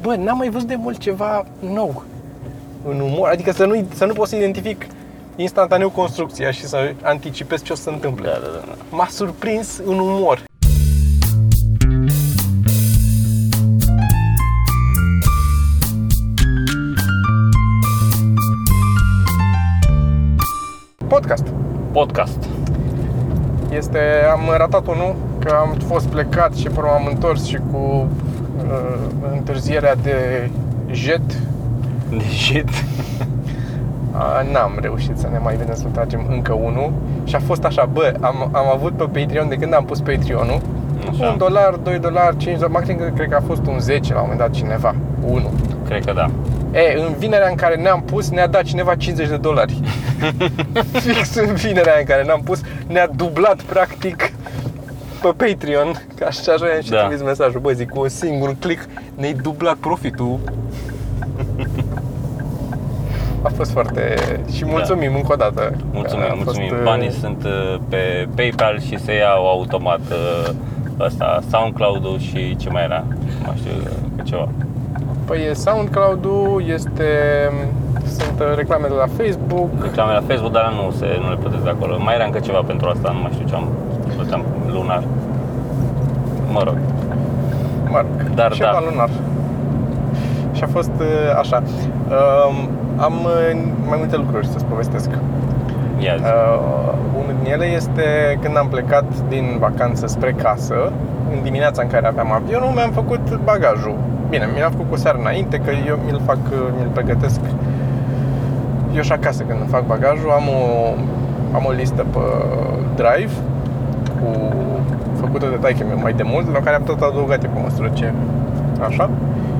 bă, n-am mai văzut de mult ceva nou în umor. Adică să nu, să nu pot să identific instantaneu construcția și să anticipez ce o să se întâmple. Da, da, da. da. M-a surprins în umor. Podcast. Podcast. Este, am ratat unul, că am fost plecat și până am întors și cu uh, întârzierea de jet, De shit. uh, n-am reușit să ne mai vedem să tragem încă unul și a fost așa, bă, am, am avut pe Patreon de când am pus Patreon-ul, Așa. un dolar, 2 dolari, 5 dolari, maxim cred- cred că a fost un 10 la un moment dat cineva, unul. Cred că da. E, în vinerea în care ne-am pus, ne-a dat cineva 50 de dolari. Fix în vinerea în care ne-am pus, ne-a dublat practic pe Patreon, ca așa așa am și Da. trimis mesajul, bă, zic, cu un singur click ne-ai dublat profitul. A fost foarte... și mulțumim încă o dată. Mulțumim, A fost, mulțumim. uh, Banii sunt uh, pe PayPal și se iau automat uh, ăsta, SoundCloud-ul și ce mai era? Nu mai știu, că ceva. Păi e SoundCloud-ul, este... sunt uh, reclame de la Facebook, Reclame la Facebook, dar nu, se, nu le plătesc de acolo. Mai era încă ceva pentru asta, nu mai știu ce am plăteam lunar. Mă rog, Marc, Dar ceva da. lunar. Și a fost uh, așa. Um, am uh, mai multe lucruri să-ți povestesc. ia zi. Uh, unul din ele este când am plecat din vacanță spre casă, în dimineața în care aveam avionul, mi-am făcut bagajul. Bine, mi l-am făcut cu o seară înainte, că eu mi-l fac, uh, mi-l pregătesc eu și acasă când îmi fac bagajul, am o, am o listă pe Drive cu făcută de taică meu mai de mult, la care am tot adăugat eu pe măsură ce așa.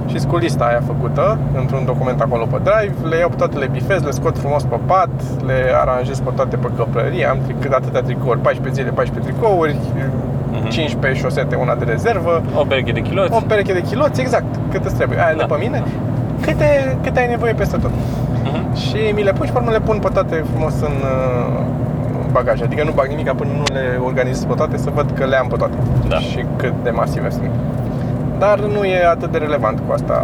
Și cu lista aia făcută într-un document acolo pe Drive, le iau pe toate, le bifez, le scot frumos pe pat, le aranjez pe toate pe căprărie, am tric- atâtea tricouri, 14 zile, 14 tricouri, Mhm. 15 șosete, una de rezervă, O pereche de chiloți. o pereche de chiloți, exact, cât îți trebuie. Aia Da. de pe mine, câte, câte ai nevoie peste tot. Mhm. Și mi le pun și pe urmă le pun pe toate frumos în uh, bagaj. Adică nu bag nimic până nu le organizez pe toate să văd că le am pe toate. Da. Și cât de masive sunt. Dar nu e atât de relevant cu asta,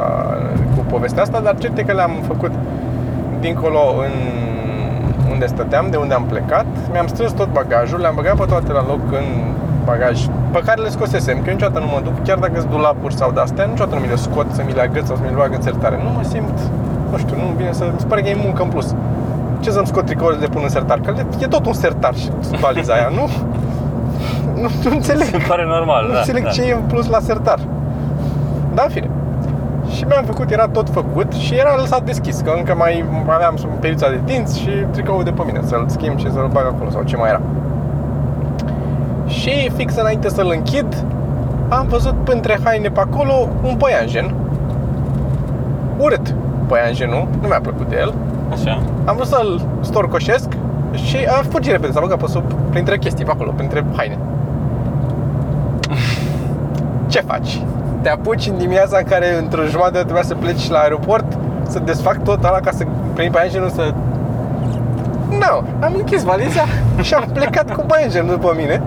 cu povestea asta, dar cert e că le-am făcut dincolo în unde stăteam, de unde am plecat. Mi-am strâns tot bagajul, le-am băgat pe toate la loc în bagaj pe care le scosesem, că eu niciodată nu mă duc, chiar dacă sunt dulapuri sau de-astea, niciodată nu mi le scot să mi le agăț sau să mi le bag în sertare. Nu mă simt, nu știu, nu vine să, mi se pare că e muncă în plus. Ce să-mi scot tricourile de pun în sertar? Că le- e tot un sertar și valiza aia, nu? Nu, nu înțeleg. Se pare normal, Nu da. înțeleg da. ce e în plus la sertar. Da, în fine. Și mi-am făcut, era tot făcut și era lăsat deschis, că încă mai aveam periuța de dinți și tricoul de pe mine, să-l schimb și să-l bag acolo sau ce mai era. Și fix înainte să-l închid, am văzut între haine pe acolo un păianjen. Urât păianjenul, nu mi-a plăcut de el. Așa. Am vrut să-l storcoșesc și a fugit repede, s-a băgat pe sub, printre chestii pe acolo, printre haine. Ce faci? Te apuci în dimineața în care într-o jumătate trebuia să pleci la aeroport, să desfac tot ăla ca să prind paianjenul să... Nu, am închis valiza și am plecat cu paianjenul după mine.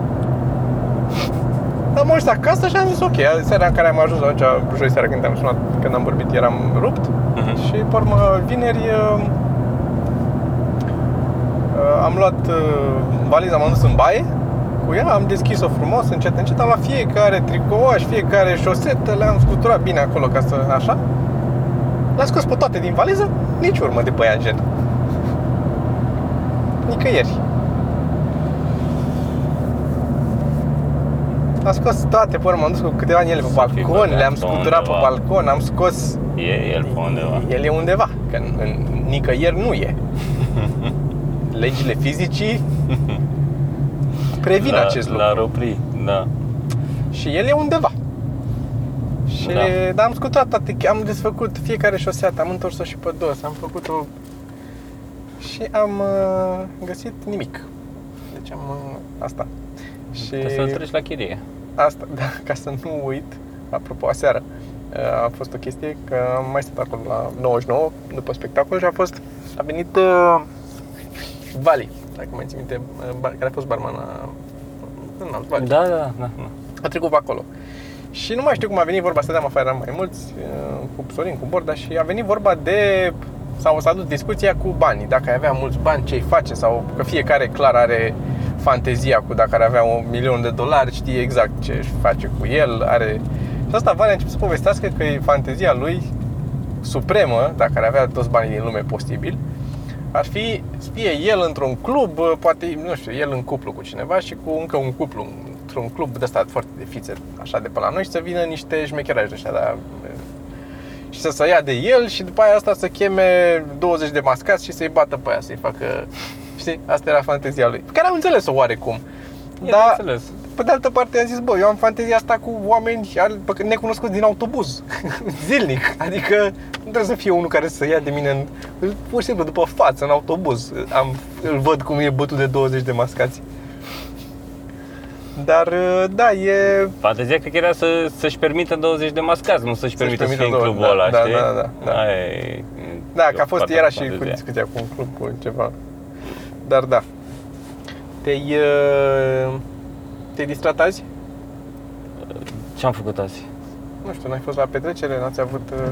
Am ajuns acasă și am zis ok, seara în care am ajuns atunci, joi seara când am sunat, când am vorbit, eram rupt Mhm. și pe urmă vineri uh, uh, am luat uh, valiza, m-am dus în baie cu ea, am deschis-o frumos, încet, încet, am luat fiecare tricouaș, fiecare șosetă, le-am scuturat bine acolo ca să, așa. Le-am scos pe toate din valiză, nici urmă de păianjen. Nicăieri. Am scos toate, pe urmă am dus cu câteva din ele pe Să fi balcon, băgat le-am pe scuturat pe undeva. balcon, am scos E el pe undeva. el e undeva, că în, în nicăieri nu e. Legile fizicii previn la, acest lucru. La opri, da. Și el e undeva. Și Da. da. dar am scutat toate, am desfăcut fiecare șoseată, am întors-o și pe dos, am făcut-o și am uh, găsit nimic. Deci am uh, asta. Și Trebuie să-l treci la chirie. Asta, da, ca să nu uit, apropo, aseară uh, a fost o chestie că am mai stat acolo la 99 după spectacol și a fost, a venit uh, Vali, dacă mai ții minte, uh, bar- care a fost barman la în alt Vali. Da, da, da. da. A trecut pe acolo. Și nu mai știu cum a venit vorba, stăteam afară mai mulți, uh, cu Sorin, cu Borda și a venit vorba de sau s-a dus discuția cu banii, dacă ai avea mulți bani, ce-i face sau că fiecare clar are fantezia cu dacă ar avea un milion de dolari, știe exact ce își face cu el, are... Și asta Vane a început să povestească că e fantezia lui supremă, dacă ar avea toți banii din lume posibil, ar fi să fie el într-un club, poate, nu știu, el în cuplu cu cineva și cu încă un cuplu într-un club de stat foarte de fițe, așa de pe la noi și să vină niște șmecherași de ăștia, dar și să se ia de el și după aia asta să cheme 20 de mascați și să-i bată pe aia, să-i facă, știi, asta era fantezia lui, pe care am înțeles-o oarecum. E Dar, de înțeles. Pe de altă parte am zis, bă, eu am fantezia asta cu oameni al- pe- necunoscuți din autobuz, zilnic, adică nu trebuie să fie unul care să ia de mine, în, îl- pur și simplu după față, în autobuz, am, îl văd cum e bătut de 20 de mascați. Dar, da, e... Fantezia cred că era să, să-și permită 20 de mascați, nu să-și permită să permită fie în două, clubul da, ăla, da, știi? da, da, da. Aia e, Da, e că a o fost, parte era din și cu fantezia. discuția cu un club, cu ceva. Dar da. Te-ai, uh, te-ai distrat azi? Ce-am făcut azi? Nu știu, n-ai fost la petrecere, n-ați avut... uh,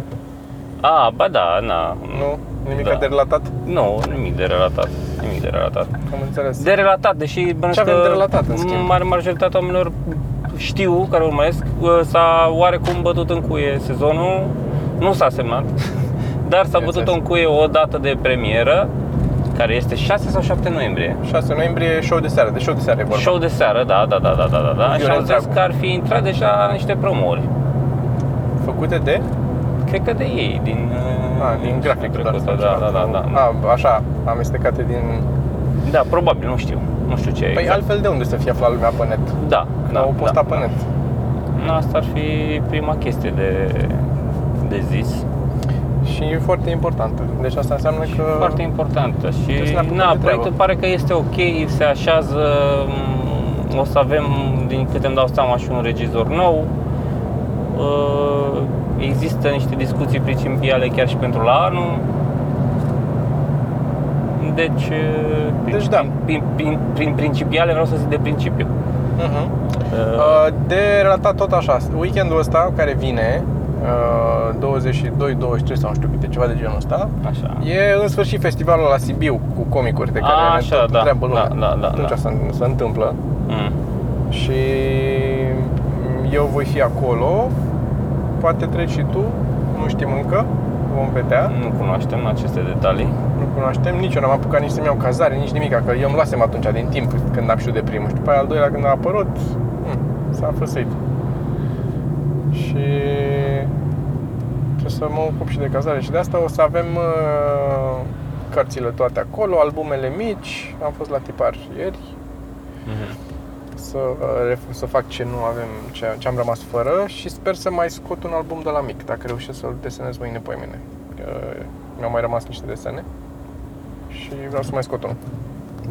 A, ba da, na. Nu? Nimic Da. de relatat? Nu, nimic de relatat. Nimic de relatat. Am înțeles. De relatat, deși bănuiesc avem că de relatat, în schimb? mare majoritatea oamenilor știu, care urmăresc, că s-a oarecum bătut în cuie sezonul, nu s-a semnat, dar s-a bătut Bineînțeles. în cuie o dată de premieră, care este 6 sau 7 noiembrie. 6 noiembrie, show de seară, de show de seară e vorba. Show de seară, da, da, da, da, da, da, da. Și Viorel am zis Dragu. că ar fi intrat deja niște promouri. Făcute de? Cred că de ei, din... A, din grafic, trecută, doar, da, da, da, da, da. A, așa, amestecate din... Da, probabil, nu știu. Nu știu ce e Păi exact. altfel de unde să fie aflat lumea pe net? Da, da, Au postat da, pe da. net. Asta ar fi prima chestie de, de zis. Și e foarte importantă. Deci asta înseamnă că... Foarte importantă și Trebuie să ne apucăm na, de treabă. proiectul pare că este ok, se așează, m, o să avem, din câte îmi dau seama, și un regizor nou. Uh, Există niște discuții principiale chiar și pentru la anul. Deci, uh, prin, Deci da. prin, prin, prin principiale vreau să zic de principiu. Uh-huh. Uh, Uh, De relatat tot așa, weekendul ăsta care vine, uh, 22, 23 sau nu știu câte, ceva de genul ăsta, Așa. e în sfârșit festivalul la Sibiu cu comicuri de care A, ne așa, tot da, întreabă lumea. da, da, da, Atunci da. Se, se întâmplă Mm. și eu voi fi acolo, poate treci și tu, nu știm încă, vom vedea. Nu cunoaștem aceste detalii. Nu cunoaștem, nici eu n-am apucat nici să-mi iau cazare, nici nimic, că eu îmi luasem atunci din timp când am știut de primul și după aia al doilea când a apărut, hmm, s-a făsăit. Și trebuie să mă ocup și de cazare și de asta o să avem uh, cărțile toate acolo, albumele mici, am fost la tipar ieri, Mhm. să, uh, ref- să fac ce nu avem, ce, ce am rămas fără și sper să mai scot un album de la mic, dacă reușesc să-l desenez mâine pe mine. Uh, Mi-au mai rămas niște desene și vreau să mai scot unul.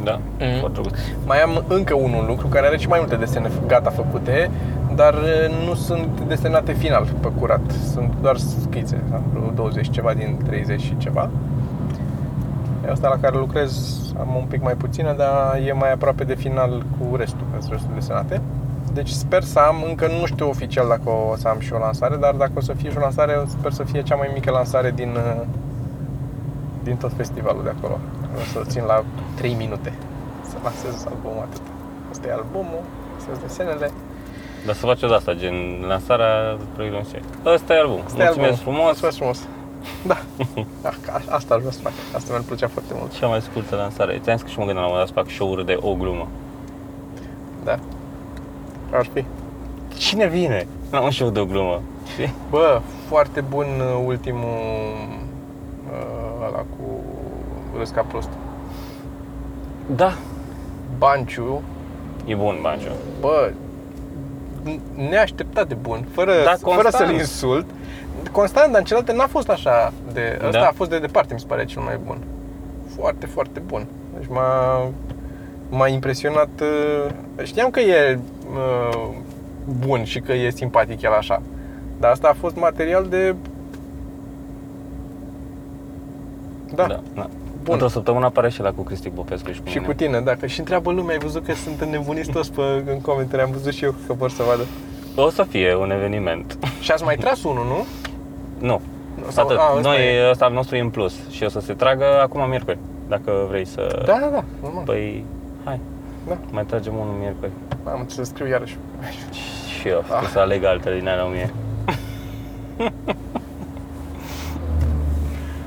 Da, Mhm. foarte drăguț. Mai am încă unul lucru care are și mai multe desene gata făcute, dar uh, nu sunt desenate final pe curat, sunt doar schițe, vreo 20 ceva din 30 și ceva. E Asta la care lucrez am un pic mai puțină, dar e mai aproape de final cu restul, că sunt restul desenate. Deci sper să am, încă nu știu oficial dacă o să am și o lansare, dar dacă o să fie și o lansare, sper să fie cea mai mică lansare din, uh, din tot festivalul de acolo. O să țin la 3 minute să lansez albumul atât. Asta e albumul, astea sunt desenele. Dar să faci o de asta, gen lansarea proiectului în serie. Ăsta e album. Asta e Mulțumesc albumul. frumos. Mulțumesc frumos. Da. da a- asta aș vrea să fac. Asta mi-ar plăcea foarte mult. Cea mai scurtă lansare. Ți-am zis că și mă gândeam la un moment dat să fac show-uri de o glumă. Da. Ar fi. Cine vine la un show de o glumă? Știi? Bă, foarte bun uh, ultimul uh, ăla cu Râs ca prost. Da. Banciu, E bun, Banjo. bă, n- neașteptat de bun, fără, Da, fără constant. să-l insult. Constant, dar în celelalte n-a fost așa de... Ăsta Da. a fost de departe, mi se pare cel mai bun. Foarte, foarte bun. Deci m-a, m-a impresionat. uh, Știam că e uh, bun și că e simpatic el așa. Dar asta a fost material de... Da, da. da. Bun. Într-o săptămână apare și la cu Cristi Popescu și cu și mine. cu tine, dacă și întreabă lumea, ai văzut că sunt înnebuniți toți pe, în comentarii, am văzut și eu că vor să vadă. O să fie un eveniment. Și ați mai tras unul, nu? Nu. Sau- Atât. a, ăsta Noi, e. ăsta al nostru e în plus și o să se tragă acum miercuri. Dacă vrei să... Da, da, da, normal. Păi, hai. Da. Mai tragem unul miercuri. Am ce să scriu iarăși. Și eu, Ah. ah. să aleg altele din alea mie.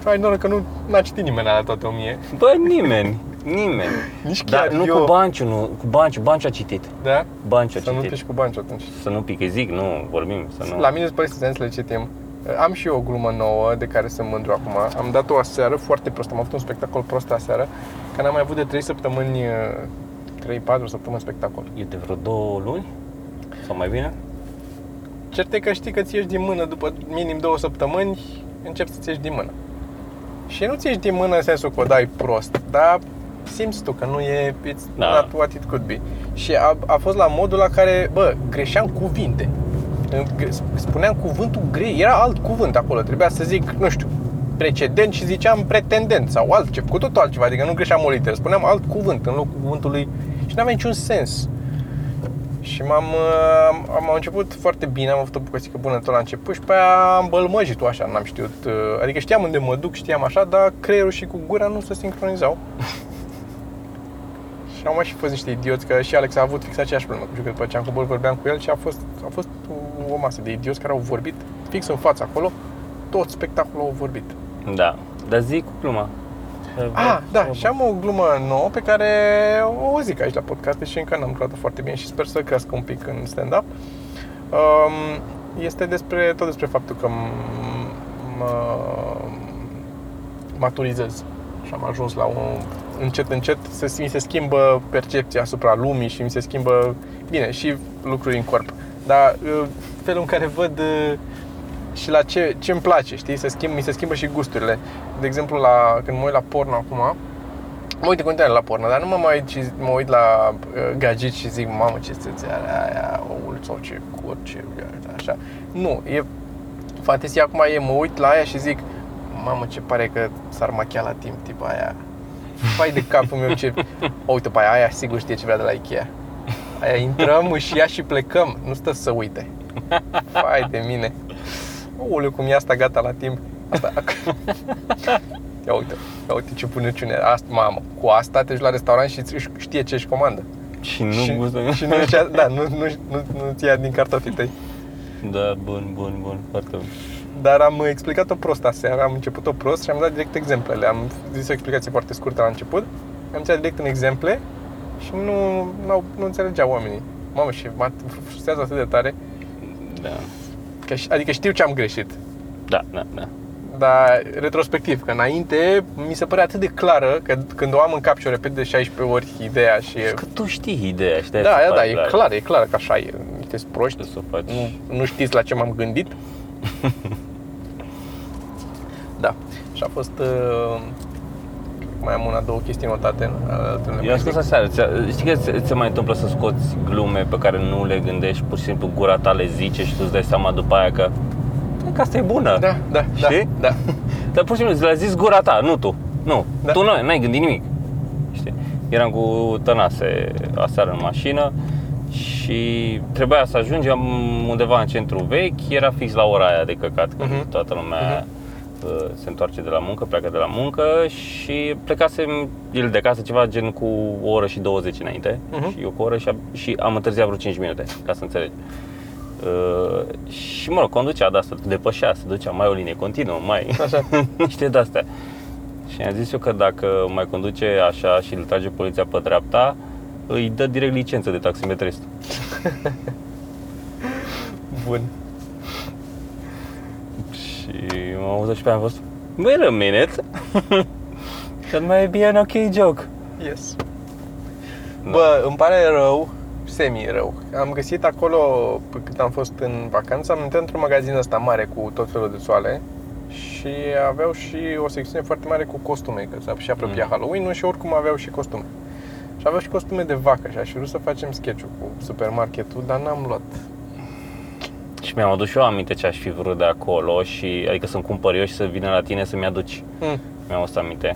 Ai noroc că nu n-a citit nimeni la toate o mie. Bă, nimeni. Nimeni. Nici chiar Dar nu eu. cu Banciu, nu. Cu Banciu. Banciu a citit. Da? Banciu a Să nu citit. piși cu banci atunci. Să nu pique, zic, nu, vorbim, să nu... La mine sunt părinții să le citim. Am și eu o glumă nouă de care sunt mândru acum. Am dat-o aseară foarte prost. Am avut un spectacol prost aseară, că n-am mai avut de 3 săptămâni, 3-4 săptămâni spectacol. E de vreo două luni? Sau mai bine? Cert e că știi că ți ieși din mână după minim două săptămâni, începi să-ți ieși din mână. Și nu ți ieși din mână în sensul că o dai prost, dar simți tu că nu e, it's Da. not what it could be. Și a, a fost la modul la care, bă, greșeam cuvinte. Spuneam cuvântul grei, era alt cuvânt acolo, trebuia să zic, nu știu, precedent și ziceam pretendent sau altceva, cu totul altceva, adică nu greșeam o literă, spuneam alt cuvânt în locul cuvântului și nu avea niciun sens. Și m-am, uh, am, am început foarte bine, am avut o bucățică bună tot la început și pe aia am bălmăjit tu așa, n-am știut. uh, Adică știam unde mă duc, știam așa, dar creierul și cu gura nu se sincronizau. și au mai și fost niște idioți, că și Alex a avut fix aceeași problemă. Pentru că după ce am coborât vorbeam cu el și a fost, a fost o masă de idioți care au vorbit fix în fața acolo, tot spectacolul au vorbit. Da. Dar zic cu gluma. Ah, da, și am o glumă nouă pe care o zic aici la podcast și încă n-am lucrat foarte bine și sper să crească un pic în stand-up. Um, este despre, tot despre faptul că m- mă maturizez și am ajuns la un încet, încet să mi se schimbă percepția asupra lumii și mi se schimbă, bine, și lucruri în corp. Dar uh, felul în care văd uh, și la ce, ce îmi place, știi, se schimb, mi se schimbă și gusturile. De exemplu, la, când mă uit la porno acum, mă uit în continuare la porno, dar nu mă mai uit, și, mă uit la uh, gadget și zic, mamă, ce țâțe are aia, oul sau ce cur, ce așa. Nu, e fantesia acum e, mă uit la aia și zic, mamă, ce pare că s-ar machia la timp, tip aia. Fai de capul meu ce... O, uite, pe aia, aia sigur știe ce vrea de la Ikea. Aia intrăm, își ia și plecăm, nu stă să uite. Fai de mine. Ouleu, cum e asta gata la timp. Asta... Ia uite, ia uite ce bunăciune. Asta, mamă, cu asta te duci la restaurant și îți- știe ce își comandă. Și nu și, gustă. și nu, își- da, nu, nu, nu, nu-ți ia din cartofii tăi. Da, bun, bun, bun, foarte bun. Dar am explicat-o prost aseară, am început-o prost și am dat direct exemplele. Am zis o explicație foarte scurtă la început, am zis direct în exemple și nu, nu, nu înțelegeau oamenii. Mamă, și mă frustrează atât de tare, Da. că, ș- adică știu ce am greșit, Da, da, da. Dar retrospectiv, că înainte mi se părea atât de clară că când o am în cap și o repet de 16 ori ideea și... e- Că tu știi ideea, știi? Da, aia, da, e clar, e clar că așa e. Sunteți proști, Trebuie să o faci. nu, nu știți la ce m-am gândit. da, și a fost... Uh, mai am una, două chestii notate. altele Eu mai am spus zic. aseară, ți- știi că ți se mai întâmplă să scoți glume pe care nu le gândești, pur și simplu gura ta le zice și tu îți dai seama după aia că "E, că asta e bună. Da, da, Știi? da, da. Dar pur și simplu ți l-a zis gura ta, nu tu. Nu, Da. tu nu, n-ai gândit nimic. Știi? Eram cu Tănase aseară în mașină și trebuia să ajungem undeva în centru vechi, era fix la ora aia de căcat, când Mhm. toată lumea uh, se întoarce de la muncă, pleacă de la muncă și plecasem el de acasă ceva gen cu o oră și 20 înainte Mhm. și eu cu o oră și, am- și am întârziat vreo 5 minute, ca să înțelegi. Uh, și mă rog, conducea de asta, depășea, se ducea mai o linie continuă, mai Așa. niște de-astea. Și am zis eu că dacă mai conduce așa și îl trage poliția pe dreapta, îi dă direct licență de taximetrist. Bun. Și m-am auzit și pe aia am fost Wait a minute That may be an okay joke Yes. Da. Bă, îmi pare rău, semi-rău. Am găsit acolo, pe cât am fost în vacanță, am intrat într-un magazin ăsta mare cu tot felul de soale și aveau și o secțiune foarte mare cu costume, că s-a și apropia Mm. Halloween-ul și oricum aveau și costume. Și aveau și costume de vacă și aș fi vrut să facem sketch cu supermarketul, dar n-am luat. Și mi-am adus și eu aminte ce aș fi vrut de acolo și Adică să-mi cumpăr eu și să vină la tine să-mi aduci Mm. Mi-am adus aminte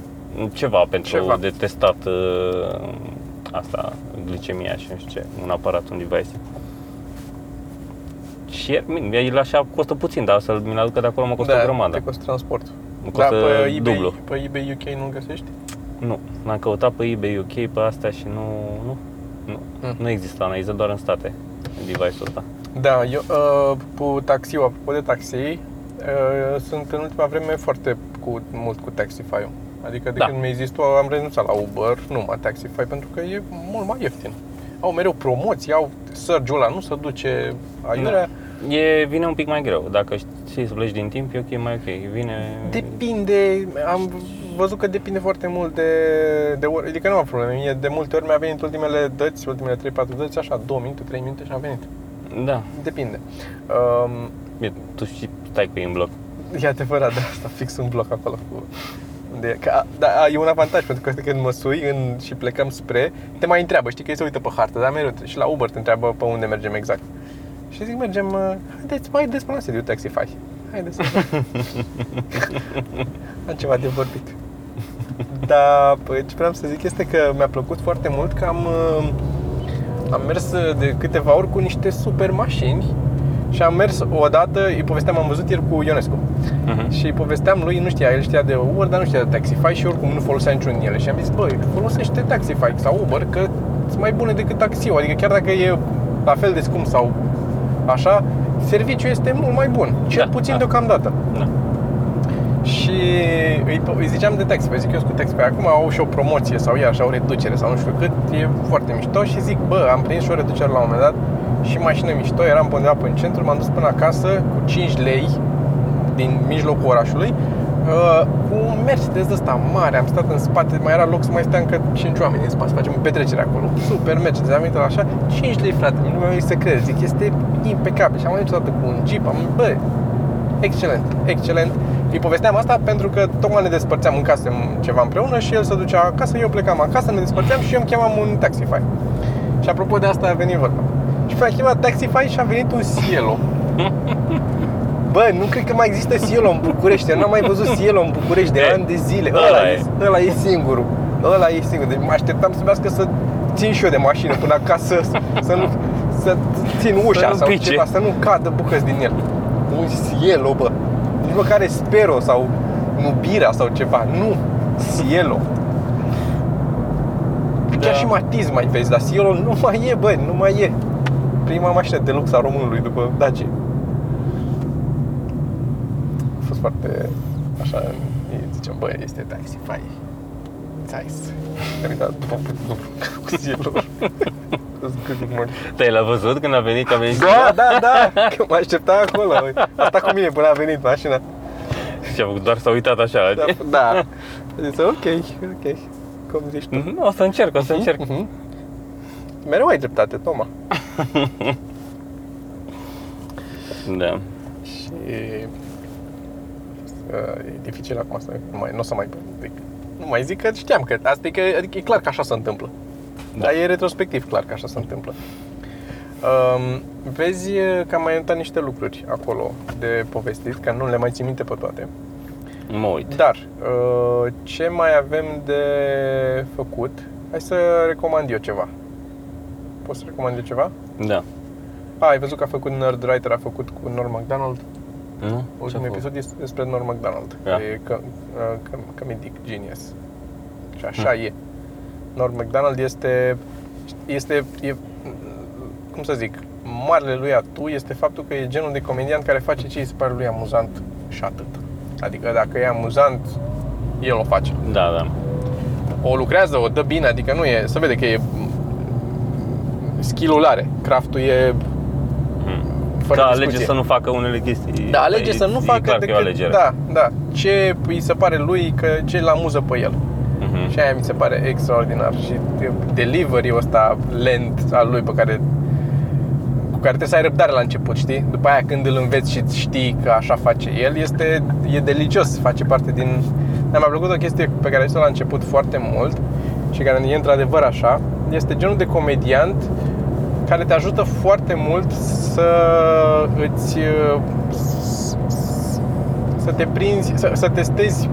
Ceva pentru Ceva. de testat uh, Asta, glicemia și nu știu ce Un aparat, un device Și el- el așa costă puțin, dar să-l mi-l aducă de acolo mă costă da, o grămadă. te costă transport. Mă Da, costă pe eBay, dublu. pe eBay UK nu-l găsești? Nu, l-am căutat pe eBay UK pe astea și nu, nu, nu, Mm. nu există analiză doar în state device-ul ăsta. Da, eu uh, cu taxiul, apropo de taxi, uh, sunt în ultima vreme foarte cu, mult cu Taxify-ul. Adică de Da. când mi-ai zis tu, am renunțat la Uber, numai Taxify, pentru că e mult mai ieftin. Au mereu promoții, au surge-ul ăla, nu se duce aiurea. E, vine un pic mai greu. Dacă știi să pleci din timp, e ok, mai ok. Vine... Depinde, am văzut că depinde foarte mult de, de ori, adică nu am probleme. Mie de multe ori mi-a venit ultimele dăți, ultimele 3-4 dăți, așa, 2 minute, 3 minute și a venit. Da. Depinde. Um, Bine, tu și stai cu ei în bloc. E adevărat, da, asta fix un bloc acolo cu unde e. Că, da, e un avantaj pentru că când mă sui în, și plecăm spre, te mai întreabă, știi că ei se uită pe hartă, dar mereu și la Uber te întreabă pe unde mergem exact. Și zic, mergem, uh, haideți, mai haideți până la sediu Taxify. Haideți. Am ceva de vorbit. Dar păi, ce vreau să zic este că mi-a plăcut foarte mult că am, uh, am mers uh, de câteva ori cu niște super mașini și am mers odată, îi povesteam, am văzut ieri cu Ionescu Uh-huh. și îi povesteam lui, nu știa, el știa de Uber, dar nu știa de Taxify și oricum nu folosea niciun din ele. Și am zis, băi, folosește Taxify sau Uber, că sunt mai bune decât taxiul. Adică chiar dacă e la fel de scump sau așa, serviciul este mult mai bun, cel Da, puțin da. deocamdată. Da. Și îi, îi ziceam de Taxify, zic eu sunt cu Taxify, acum au și o promoție sau e așa o reducere sau nu știu cât, e foarte mișto și zic, bă, am prins și o reducere la un moment dat și mașină mișto, eram pe undeva pe în centru, m-am dus până acasă cu 5 lei din mijlocul orașului uh, cu un Mercedes ăsta mare, am stat în spate, mai era loc să mai stea încă 5 oameni în spate, să facem petrecere acolo. Super Mercedes, am venit la așa, 5 lei frate, nu mi-am să cred, zic, este impecabil și am venit odată cu un Jeep, am bă, excelent, excelent. Îi povesteam asta pentru că tocmai ne despărțeam în casă ceva împreună și el se ducea acasă, eu plecam acasă, ne despărțeam și eu îmi chemam un Taxify. Și apropo de asta a venit vorba. Și mi-a chemat Taxify și a venit un Cielo. Bă, nu cred că mai există Cielo în București. Eu n-am mai văzut Cielo în București de E, ani de zile. ăla Ăla, e. e, ăla e singurul. Ăla e singur. Deci mă așteptam să vrească să țin și eu de mașină până acasă, să, să nu să țin ușa nu sau pice. ceva, să nu cadă bucăți din el. Un Cielo, bă. Nici măcar Spero sau Nubira sau ceva. Nu. Cielo. Da. Chiar și Matiz mai vezi, dar Cielo nu mai e, bă, nu mai e. Prima mașină de lux a românului după Dacia. A fost foarte așa, îi zicem, bă, este Taxify. Nice. Am uitat după cu Cielo. Cu zgâdul mort. Te-ai l-a văzut când a venit? Că a venit Da, da, da, că mă aștepta acolo. uite. A stat cu mine până a venit mașina. și a făcut doar s-a uitat așa. Da, da. Zice, ok, ok. Cum zici tu? Mhm, O să încerc, o să încerc. Mhm. Mereu ai dreptate, Toma. Da. Și uh, e dificil acum să nu mai, nu o să mai zic. Nu mai zic că știam că asta e, că, adică e clar că așa se întâmplă. Da. Dar e retrospectiv clar că așa se întâmplă. Um, vezi că am mai notat niște lucruri acolo de povestit, că nu le mai țin minte pe toate. Mă uit. Dar, uh, ce mai avem de făcut? Hai să recomand eu ceva. Poți să recomand eu ceva? Da. A, ai văzut că a făcut Nerdwriter, a făcut cu Norm MacDonald. Nu? Ce-a Ultimul făcut? episod este despre Norm MacDonald. Da. E că, uh, că, comedic genius. Și așa e. Norm MacDonald este, este e, cum să zic, marele lui atu este faptul că e genul de comedian care face ce îi se pare lui amuzant și atât. Adică dacă e amuzant, el o face. Da, da. O lucrează, o dă bine, adică nu e, se vede că e skill-ul are, craftul e fără da, discuție. alege să nu facă unele chestii. Da, alege E- să nu e facă clar că e o decât alegere. Da, da. Ce îi se pare lui că ce îl amuză pe el. Mhm. Și aia mi se pare extraordinar și delivery-ul ăsta lent al lui pe care cu care trebuie să ai răbdare la început, știi? După aia când îl înveți și știi că așa face el, este e delicios, face parte din Dar mi-a plăcut o chestie pe care a zis-o la început foarte mult și care e într-adevăr așa, este genul de comediant care te ajută foarte mult să îți uh, s- s- să te prinzi, să, să testezi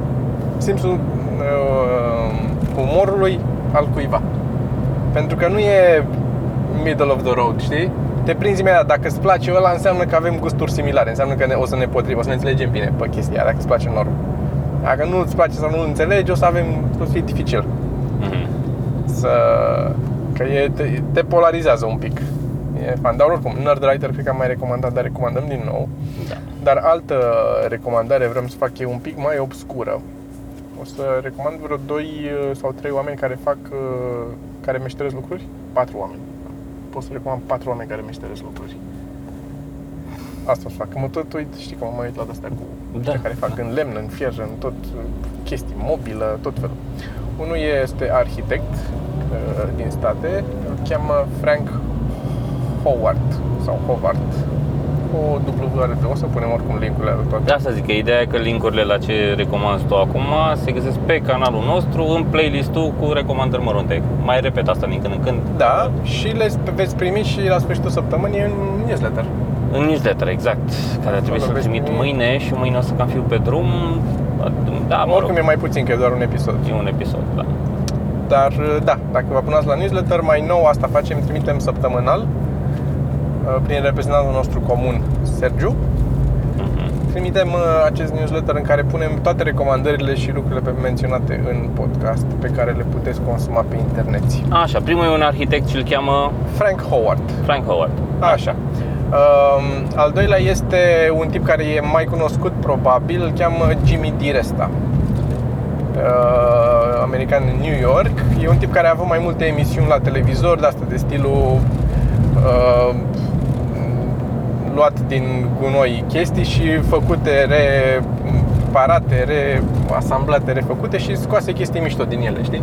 simțul uh, umorului al cuiva. Pentru că nu e middle of the road, știi? te prinzi imediat. Dacă îți place ăla, înseamnă că avem gusturi similare, înseamnă că ne, o să ne potrivim, o să ne înțelegem bine pe chestia aia, dacă îți place enorm. Dacă nu îți place sau nu înțelegi, o să avem, o să fie dificil Mhm. să... că e, te, te polarizează un pic. E fan, dar oricum, Nerdwriter cred că am mai recomandat, dar recomandăm din nou. Da. Dar altă recomandare vrem să fac eu un pic mai obscură. O să recomand vreo 2 sau 3 oameni care fac, uh, care meșteresc lucruri. 4 oameni. Pot să recomand 4 oameni care meșteresc lucruri. Asta o să fac. Că mă tot uit, știi că mă mai uit la astea cu Da. da. care fac în lemn, în fier, în tot uh, chestii, mobilă, tot felul. Unul este arhitect uh, din state, îl cheamă Frank Howard sau Howard. O W o să punem oricum linkurile la toate. De asta zic că ideea e că linkurile la ce recomanzi tu acum se găsesc pe canalul nostru în playlistul cu recomandări mărunte. Mai repet asta din când în când. Da, și le veți primi și la sfârșitul săptămânii în newsletter. În newsletter, exact, care ar trebui Acolo să-l veți trimit primi- mâine și mâine o să cam fiu pe drum. Da, mă rog, Oricum e mai puțin, că e doar un episod. e un episod, da. Dar da, dacă vă apunați la newsletter, mai nou asta facem, trimitem săptămânal uh, prin reprezentantul nostru comun, Sergiu. Mhm. Trimitem uh, acest newsletter în care punem toate recomandările și lucrurile pe menționate în podcast pe care le puteți consuma pe internet. Așa, primul e un arhitect și îl cheamă Frank Howard. Frank Howard. Așa. Um, al doilea este un tip care e mai cunoscut probabil, îl cheamă Jimmy Diresta. Uh, american în New York. E un tip care a avut mai multe emisiuni la televizor, de asta de stilul uh, luat din gunoi chestii și făcute reparate, reasamblate, refăcute și scoase chestii mișto din ele, știi?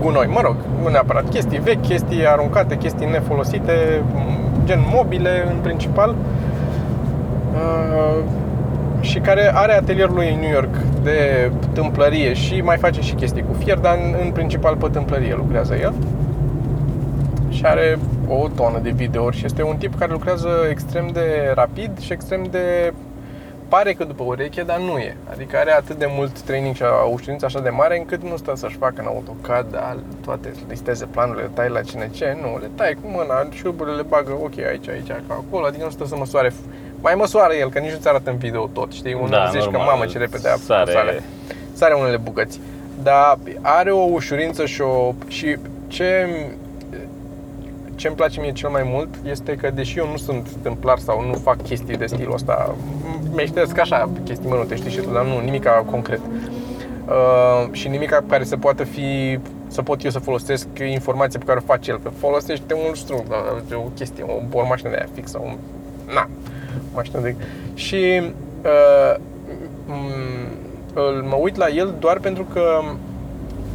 Gunoi, mă rog, nu neapărat chestii vechi, chestii aruncate, chestii nefolosite, gen mobile în principal. Uh, și care are atelierul lui în New York de tâmplărie și mai face și chestii cu fier, dar în, în principal pe tâmplărie lucrează el. Și are o tonă de videouri și este un tip care lucrează extrem de rapid și extrem de pare că după ureche, dar nu e. Adică are atât de mult training și o ușurință așa de mare încât nu stă să-și facă în AutoCAD da, toate, listeze planurile, tai la cine ce, nu, le tai cu mâna, șuruburile le bagă, ok, aici, aici, ca acolo, adică nu stă să măsoare mai măsoară el, că nici nu-ți arată în video tot, știi? Unul Da, zici normal. că mamă ce repede a Sare. sare. sare unele bucăți. Dar are o ușurință și o... și ce ce îmi place mie cel mai mult este că deși eu nu sunt tâmplar sau nu fac chestii de stilul ăsta, meșteresc așa chestii mărunte, știi și tu, dar nu nimica concret. Uh, și nimica care să poată fi să pot eu să folosesc informația pe care o face el. Că folosește un strung, da, o chestie, o, o mașină de aia fixă, un, na, o mașină de... Și uh, m- îl- mă uit la el doar pentru că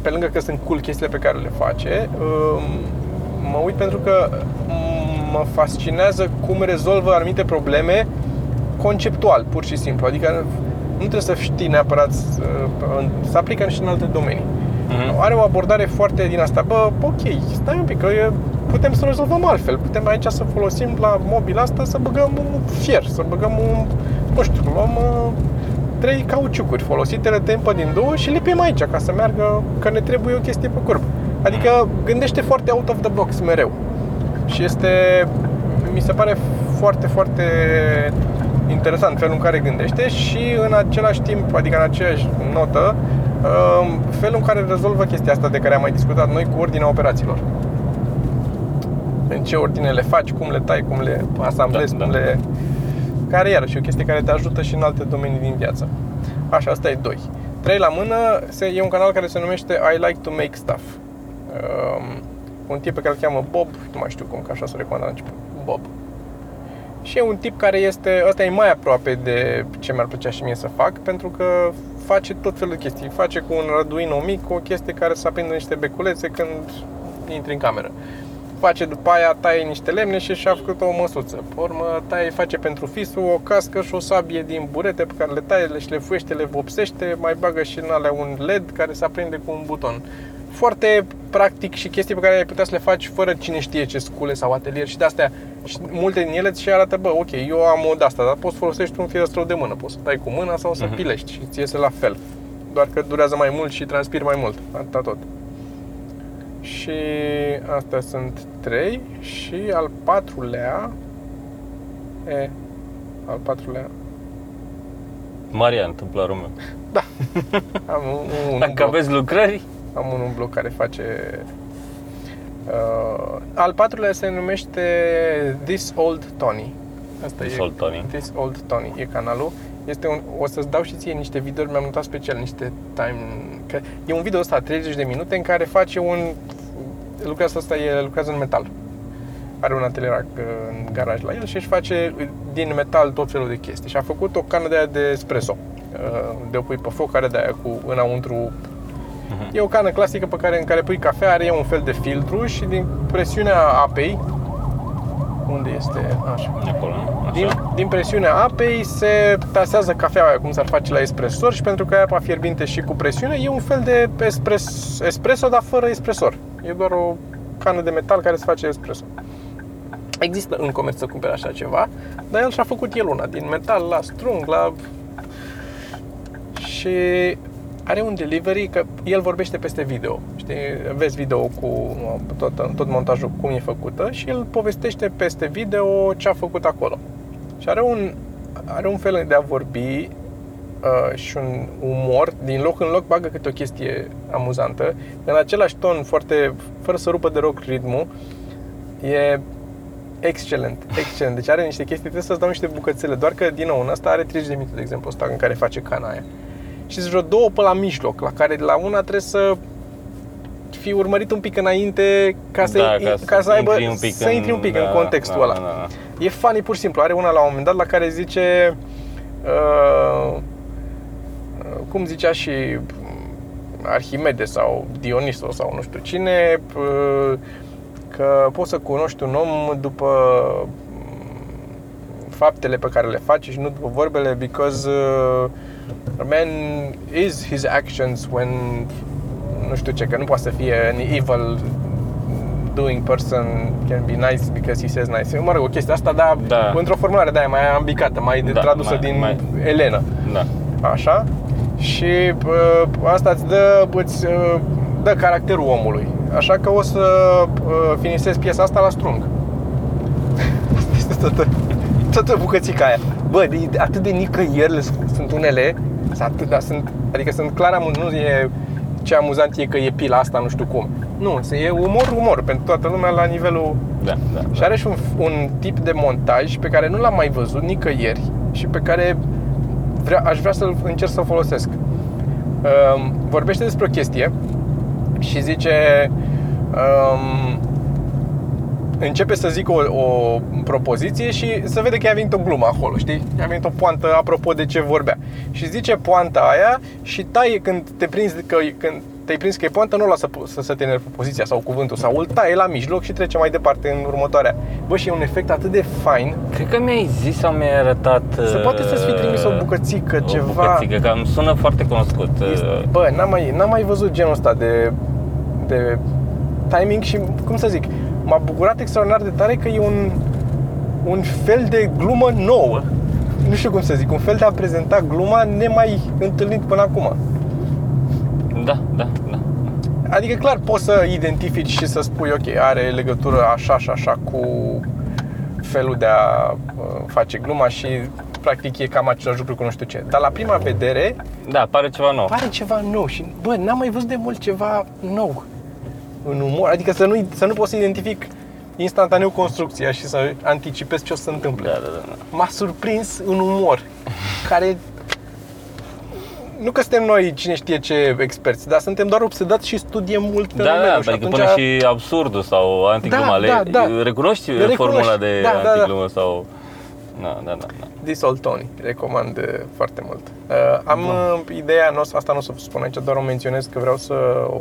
pe lângă că sunt cool chestiile pe care le face, uh, mă uit pentru că m- mă fascinează cum rezolvă anumite probleme conceptual, pur și simplu. Adică nu trebuie să știi neapărat să, să aplică și în alte domenii. Mhm. Are o abordare foarte din asta, bă, ok, stai un pic, că e, putem să rezolvăm altfel. Putem aici să folosim la mobil asta să băgăm un fier, să băgăm un, nu știu, luăm uh, trei cauciucuri folosite, le tăiem pe din două și lipim aici ca să meargă, că ne trebuie o chestie pe curb. Adică gândește foarte out of the box mereu. Și este, mi se pare foarte, foarte interesant felul în care gândește și în același timp, adică în aceeași notă, um, felul în care rezolvă chestia asta de care am mai discutat noi cu ordinea operațiilor. În ce ordine le faci, cum le tai, cum le asamblezi, Da, cum da. le... Care iarăși e o chestie care te ajută și în alte domenii din viață. Așa, asta e 2. 3 la mână, se, e un canal care se numește I Like to Make Stuff. Um, un tip pe care îl cheamă Bob, nu mai știu cum, că așa s-o recomanda la început, Bob. Și e un tip care este, ăsta e mai aproape de ce mi-ar plăcea și mie să fac, pentru că face tot felul de chestii. Face cu un Arduino mic o chestie care să aprindă niște beculețe când intri în cameră. Face după aia, taie niște lemne și și-a făcut o măsuță. Pe urmă, taie, face pentru fisul o cască și o sabie din burete pe care le taie, le șlefuiește, le vopsește, mai bagă și în alea un LED care se aprinde cu un buton. Foarte practic și chestii pe care ai putea să le faci fără cine știe ce scule sau atelier și de astea și multe din ele ți arată, bă, ok, eu am o de asta, dar poți să folosești un fierăstrău de mână, poți să tai cu mâna sau să Mhm. pilești și ți iese la fel. Doar că durează mai mult și transpiri mai mult, atâta tot. Și astea sunt trei și al patrulea E, al patrulea. Marian, tâmplarul meu. Am un, un Dacă bloc, aveți lucrări, am un, un bloc care face... Uh, al patrulea se numește This Old Tony. Asta e Sol Tony. This Old Tony e canalul. Este un, o să-ți dau și ție niște videouri, mi-am notat special niște time... Că e un video ăsta, 30 de minute, în care face un... Lucrează asta, e, lucrează în metal. Are un atelier uh, în garaj la el și își face din metal tot felul de chestii. Și a făcut o cană de aia de espresso. uh, De o pui pe foc, are de aia cu înăuntru Mhm. E o cană clasică pe care, în care pui cafea, are un fel de filtru și din presiunea apei unde este? Așa. de acolo, nu? Din, Așa. din presiunea apei se tasează cafeaua aia, cum s-ar face la espresor și pentru că e apa fierbinte și cu presiune, e un fel de espres, espresso, dar fără espresor. E doar o cană de metal care se face espresso. Există în comerț să cumpere așa ceva, dar el și-a făcut el una, din metal la strung, la... Și are un delivery, că el vorbește peste video, știi, vezi video cu tot, tot montajul cum e făcută și el povestește peste video ce a făcut acolo. Și are un, are un fel de a vorbi uh, și un umor, din loc în loc bagă câte o chestie amuzantă, în același ton foarte, fără să rupă de rock ritmul, e excelent, excelent. Deci are niște chestii, trebuie să-ți dau niște bucățele, doar că, din nou, în asta are 30 de minute, de exemplu, ăsta în care face cana aia. Și sunt vreo două pe la mijloc, la care la una trebuie să fi urmărit un pic înainte ca să, Da, ca, ca să aibă intri un pic să intri un pic da, în contextul da, ăla. Da, da, da. E funny pur și simplu. Are una la un moment dat la care zice uh, uh, cum zicea și Arhimede sau Dionisos sau nu știu cine uh, că poți să cunoști un om după mm, faptele pe care le face și nu după vorbele because uh, a man is his actions when nu știu ce, că nu poate să fie an evil doing person can be nice because he says nice. Mă rog, o chestie asta, dar Da. într-o formulare de aia mai ambicată, mai Da, tradusă mai- din mai- Elena. Da. Așa? Și uh, asta îți dă, îți uh, dă caracterul omului. Așa că o să uh, finisez piesa asta la strung. Este toată, toată bucățica aia. Bă, de, de- atât de nicăieri le- sunt unele, sunt atât, dar sunt, adică sunt clar amuz, nu e ce amuzant e că e pila asta, nu știu cum. Nu, e umor, umor pentru toată lumea la nivelul Da, da. și are și un, un tip de montaj pe care nu l-am mai văzut nicăieri și pe care vrea, aș vrea să-l încerc să-l folosesc. Um, vorbește despre o chestie și zice um, începe să zică o, o propoziție și să vede că i-a venit o glumă acolo, știi? I-a venit o poantă apropo de ce vorbea. Și zice poanta aia și taie când te prinzi că când te-ai prins că e poantă, nu o lasă să, să termine propoziția sau cuvântul sau îl taie la mijloc și trece mai departe în următoarea. Bă, și e un efect atât de fain. Cred că mi-ai zis sau mi-ai arătat Se poate să-ți fi trimis o bucățică, o ceva. bucățică, că îmi sună foarte cunoscut. Este- Bă, n-am mai, n-am mai văzut genul ăsta de, de timing și, cum să zic, m-a bucurat extraordinar de tare că e un, un fel de glumă nouă. Nu știu cum să zic, un fel de a prezenta gluma nemai întâlnit până acum. Da, da, da. Adică clar poți să identifici și să spui ok, are legătură așa și așa cu felul de a uh, face gluma și practic e cam același lucru cu nu știu ce. Dar la prima vedere Da, pare ceva nou. pare ceva nou și bă, n-am mai văzut de mult ceva nou în umor, adică să nu, să nu pot să identific instantaneu construcția și să anticipez ce o să se întâmple. Da, da, da. da. M-a surprins în umor, care nu că suntem noi cine știe ce experți, dar suntem doar obsedați și studiem mult Da, fenomenul da, și adică atunci până și absurdul sau antigluma. Da, da, le, da. Recunoști Le recunoști. formula de Da, da, da. antiglumă sau... Da, da, da, da. This Old Tony, recomand uh, foarte mult. Uh, am uh, ideea, nu, o să- asta nu o să vă spun aici, doar o menționez că vreau să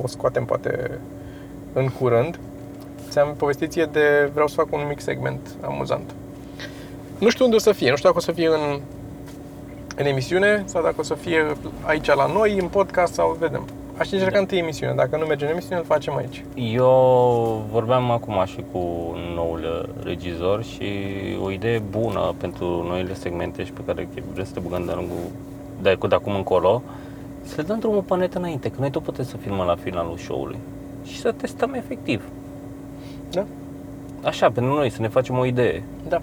o scoatem poate în curând. Ți-am povestit ție de, vreau să fac un mic segment amuzant. Nu știu unde o să fie, nu știu dacă o să fie în, în emisiune sau dacă o să fie aici la noi, în podcast sau vedem. Aș încerca întâi emisiune, dacă nu merge în emisiune, îl facem aici. Eu vorbeam acum și cu noul regizor și o idee bună pentru noile segmente și pe care vrem să te băgăm de lungul de, de acum încolo, să le dăm drumul pe net înainte, că noi tot putem să filmăm la finalul show-ului și să testăm efectiv. Da? Așa, pentru noi, să ne facem o idee. Da.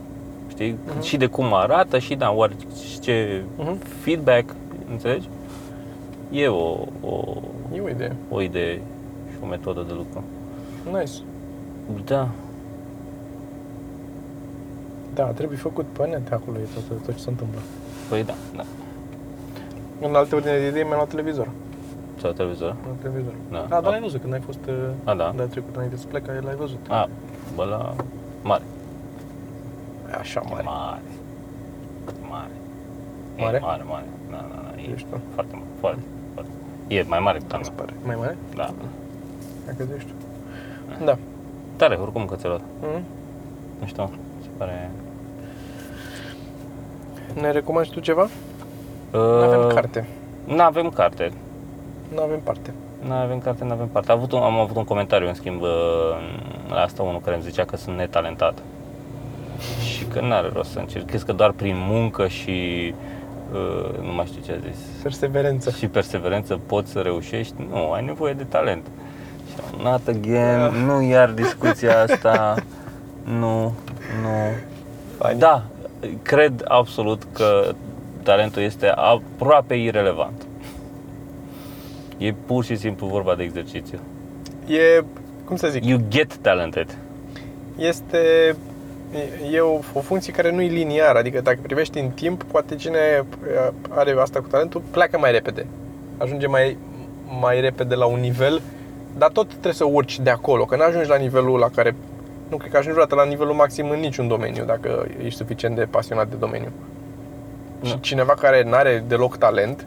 știi? Și de cum arată și da, oare ce Mhm. feedback, înțelegi? E o, o, E o idee. o idee și o metodă de lucru. Nice. Da, Da, trebuie făcut pe net acolo e tot, tot ce se întâmplă. păi da, da. În alte ordine de idei mi-am luat televizor. Sau televizor? Mi-am luat televizor. Da. Da, dar l-ai văzut când ai fost uh, A, da. de trecut înainte să plec, l-ai văzut. A, bă, la mare. E Așa mare. Mare. Mare. Mare? E mare, mare. Da, da, da. E Ești tu. foarte mare. Foarte, foarte. E mai mare decât al Mi se meu. pare. Mai mare? Da. Dacă zici tu. Da. Tare, oricum că ți-a luat. Mhm. Nu știu, se pare... Ne recomand și tu ceva? Uh, Nu avem carte. Nu avem carte. Nu avem parte. Nu avem carte, nu avem parte. Am avut un, am avut un comentariu, în schimb, uh, la asta unul care îmi zicea că sunt netalentat. Și că nu are rost să încerc. Crezi că doar prin muncă și uh, nu mai știu ce a zis. Perseverență. Și perseverență poți să reușești? Nu, ai nevoie de talent. Și am, not again, nu iar discuția asta. Nu, nu. Funny. Da, cred absolut că talentul este aproape irelevant. E pur și simplu vorba de exercițiu. E, cum să zic, You get talented. este e- e o, o funcție care nu e liniară, adică dacă privești în timp, poate cine uh, are asta cu talentul pleacă mai repede. Ajunge mai, mai repede la un nivel, dar tot trebuie să urci de acolo, că nu ajungi la nivelul la care nu cred că ajungi vreodată la nivelul maxim în niciun domeniu dacă ești suficient de pasionat de domeniu. Nu. Și cineva care nu are deloc talent,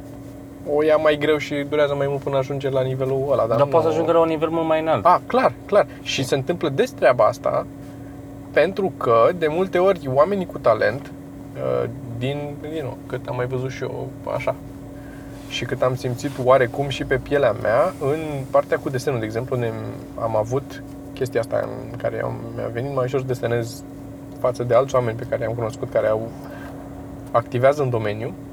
o ia mai greu și durează mai mult până ajunge la nivelul ăla. Dar nu- poate să ajungă la un nivel mult mai înalt. a, clar, clar. Și se întâmplă des treaba asta pentru că de multe ori oamenii cu talent uh, din, din nou, cât am mai văzut și eu așa și cât am simțit oarecum și pe pielea mea în partea cu desenul, de exemplu, ne, am avut chestia asta în care am, mi-a venit mai ușor să desenez față de alți oameni pe care i-am cunoscut care au activează în domeniu uh,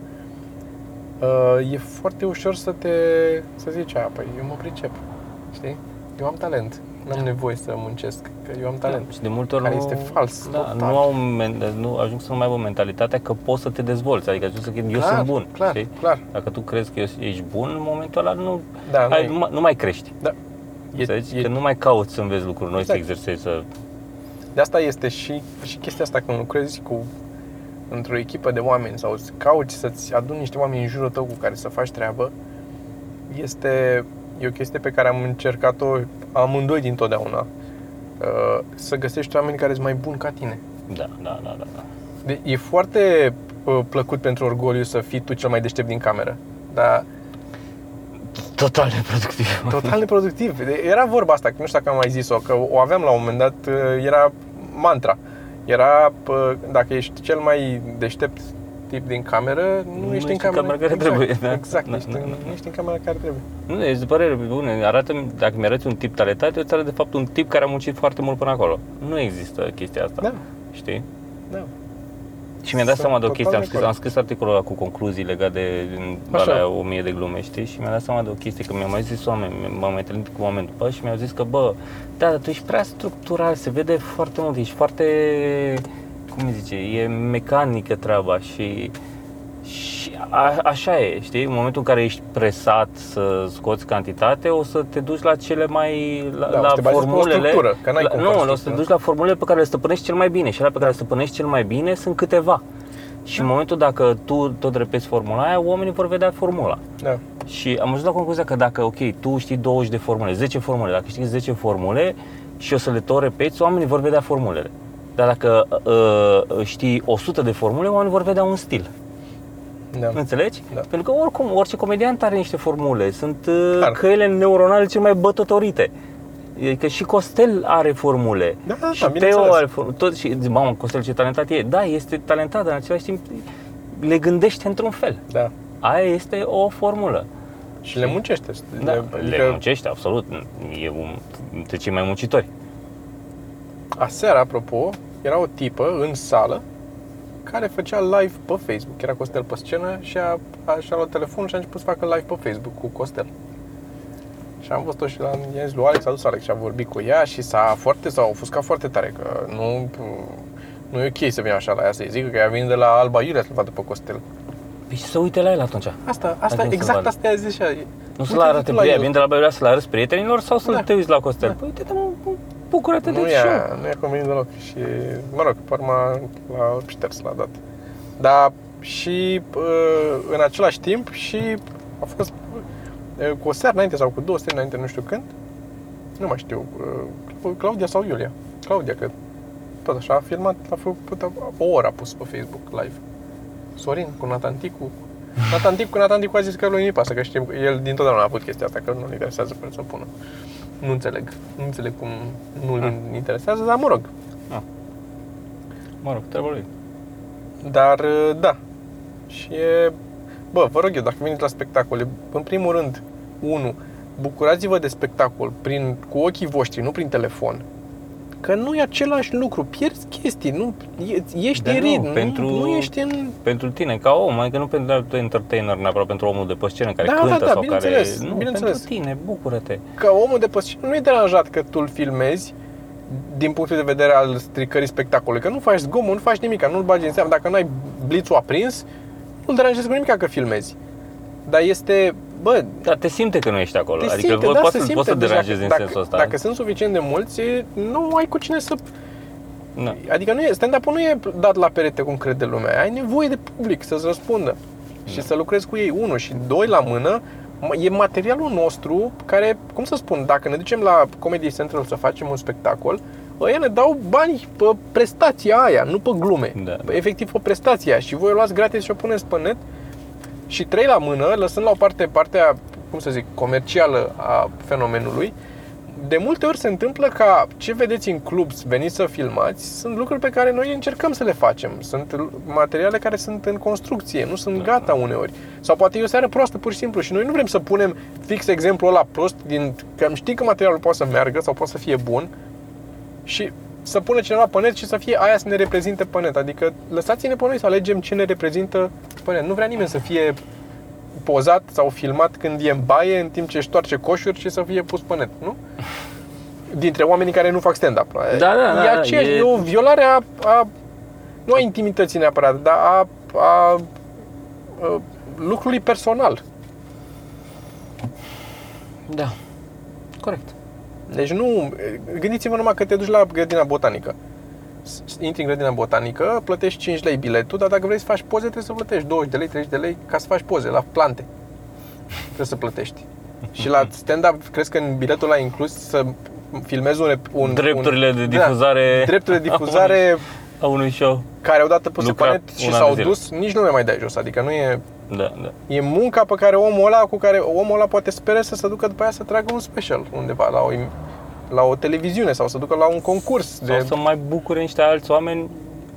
e foarte ușor să te să zici, a, păi eu mă pricep, știi? Eu am talent, n-am nevoie să muncesc, că eu am talent. Și de multe ori Care nu, este fals, da, total. nu, au, men- nu ajung să nu mai aibă mentalitatea că poți să te dezvolți. Adică ajung să cred, eu Clar, sunt bun. clar, știi? clar. Dacă tu crezi că ești bun, în momentul ăla nu, Da, ai, nu, nu, mai, nu mai crești. da. E, Înțelegi? e, Că nu mai cauți să înveți lucruri noi, Exact. să exersezi, să... de asta este și, și chestia asta când lucrezi cu într-o echipă de oameni sau îți cauți să-ți aduni niște oameni în jurul tău cu care să faci treabă, este e o chestie pe care am încercat-o amândoi dintotdeauna. Uh, Să găsești oameni care sunt mai buni ca tine. Da, da, da, da. da. De, e foarte uh, plăcut pentru orgoliu să fii tu cel mai deștept din cameră. Dar Total neproductiv. total neproductiv. De- Era vorba asta, că nu știu dacă am mai zis-o, că o aveam la un moment dat, uh, era mantra. Era, pă, dacă ești cel mai deștept tip din cameră, nu, Nu ești în ești în cameră camera care exact, trebuie, da. Exact, Da, ești, da, în, da. ești în camera care trebuie. Nu, e de părere bune. Arată dacă mi-arăți un tip talentat, eu îți arăt de fapt un tip care a muncit foarte mult până acolo. Nu există chestia asta. Da. Știi? Da. Și mi-am dat Sunt seama de o total chestie, am de scris, acord. am scris articolul ăla cu concluzii legate de din Așa. alea o mie de glume, știi? Și mi-am dat seama de o chestie, că mi-au mai zis oameni, m-am mai întâlnit cu oameni după și mi-au zis că, bă, da, dar tu ești prea structural, se vede foarte mult, ești foarte, cum îi zice, e mecanică treaba și și a, așa e, știi? În momentul în care ești presat să scoți cantitate, o să te duci la cele mai la, Da, o la să te bazezi pe o formulele. structură, că n-ai la, cum nu, fără o să te structură. duci la formulele pe care le stăpânești cel mai bine și alea pe care le stăpânești cel mai bine sunt câteva. Și în momentul dacă tu tot repeți formula aia, oamenii vor vedea formula. Da. Și am ajuns la concluzia că dacă, ok, tu știi 20 de formule, 10 formule, dacă știi 10 formule și o să le tot repeți, oamenii vor vedea formulele. Dar dacă uh, știi 100 de formule, oamenii vor vedea un stil. Da. Înțelegi? Da. Pentru că oricum, orice comediant are niște formule. Sunt uh, Clar. căile neuronale cele mai bătătorite. Adică și Costel are formule. Da, da, și da, Teo bineînțeles. are formule. Tot, și zic, mamă, Costel ce talentat e. Da, este talentat, dar în același timp le gândește într-un fel. da. Aia este o formulă. Și le muncește. Da, Le- le muncește, absolut. E un dintre cei mai muncitori. Aseară, apropo, era o tipă în sală care făcea live pe Facebook. Era Costel pe scenă și a, a, și-a luat telefonul și a început să facă live pe Facebook cu Costel. Și am văzut-o și la i-am zis lui Alex, a dus Alex și a vorbit cu ea și s-a foarte, s-a ofuscat foarte tare că nu, Nu e ok să vin așa la ea să-i zic că ea vine de la Alba Iulia să-l vadă pe Costel. Păi și să uite la el atunci. Asta, asta Hai să exact vadă. asta i-a zis și ea. Nu să Uite, l arate du-te pe ea, el. vin de la Băiulea să-l arăți prietenilor sau să Da. te uiți la Costel? Da. Păi uite-te mă, bucură-te de Nu show. i-a, nu i-a convenit deloc și, mă rog, pe urmă l-a șters, l-a dat. Dar și uh, în același timp și a fost uh, cu o seară înainte sau cu două seara înainte, nu știu când, nu mai știu, uh, Claudia sau Iulia, Claudia, cred. Tot așa, a filmat, a făcut, o oră a pus pe Facebook live. Sorin cu Nathan Ticu. Nathan Ticu, Nathan Ticu a zis că lui nu-i pasă, că știm, el din totdeauna a avut chestia asta, că nu-l interesează pe el să o pună. Nu înțeleg. Nu înțeleg cum nu-l Ah. interesează, dar mă rog. Mă rog, treaba lui. Dar, uh, da. Și e... Bă, vă rog eu, dacă veniți la spectacole, în primul rând, unu, bucurați-vă de spectacol prin, cu ochii voștri, nu prin telefon. Că nu e același lucru, pierzi chestii, nu, e- ești Dar în nu, ritm, pentru- nu, nu ești în... Pentru tine, ca om, adică nu pentru entertainer, neapărat pentru omul de pe scenă care Da, da, cântă da, sau care... bineînțeles, Nu, bineînțeles. pentru tine, bucură-te. Că omul de pe scenă nu e deranjat că tu îl filmezi din punctul de vedere al stricării spectacolului, că nu faci zgomot, nu faci nimic, nu-l bagi în seamă, dacă nu ai blițul aprins, nu-l deranjezi cu nimic că filmezi. Dar este, bă, Dar te simte că nu ești acolo. te adică simte, poți, da, poți, se să, simte. poți să Deci deranjezi în dacă, sensul ăsta. Dacă sunt suficient de mulți, nu ai cu cine să... Da. Adică nu e, stand-up-ul nu e dat la perete cum crede lumea. Ai nevoie de public să-ți răspundă. Și să lucrezi cu ei, unul și doi la mână, m- e materialul nostru care, cum să spun, dacă ne ducem la Comedy Central să facem un spectacol, ăia ne dau bani pe prestația aia, nu pe glume. Da. Pe- Efectiv pe prestația aia. Și voi o luați gratis și o puneți pe net și trei la mână, lăsând la o parte partea, cum să zic, comercială a fenomenului, de multe ori se întâmplă ca ce vedeți în club, veniți să filmați, sunt lucruri pe care noi încercăm să le facem. Sunt materiale care sunt în construcție, nu sunt gata uneori. Sau poate e o seară proastă pur și simplu și noi nu vrem să punem fix exemplul ăla prost din că știi că materialul poate să meargă sau poate să fie bun și să pună cineva pe net și să fie aia să ne reprezinte pe net. Adică lăsați-ne pe noi să alegem ce ne reprezintă pe net. Nu vrea nimeni să fie pozat sau filmat când e în baie în timp ce își toarce coșuri și să fie pus pe net, nu? Dintre oamenii care nu fac stand-up. Da, da, da, e, da, aceeași, e- e... o violare a, a nu a intimității neapărat, dar a, a, a lucrului personal. Da. Corect. Deci nu, gândiți-vă numai că te duci la grădina botanică. S- Intri în grădina botanică, plătești 5 lei biletul, dar dacă vrei să faci poze, trebuie să plătești 20 de lei, 30 de lei ca să faci poze la plante. Trebuie să plătești. Și la stand-up, crezi că în biletul ăla inclus să filmezi un, rep- un Drepturile un, de difuzare Da, drepturile de difuzare a unui show. care odată puse pe Lucra net și un an s-au de zile. dus, nici nu le mai dai jos. Adică nu e, Da, da. e munca pe care omul ăla, cu care omul ăla poate spere să se ducă după aia să tragă un special undeva la o, im- la o televiziune sau să ducă la un concurs Sau de să mai bucure niște alți oameni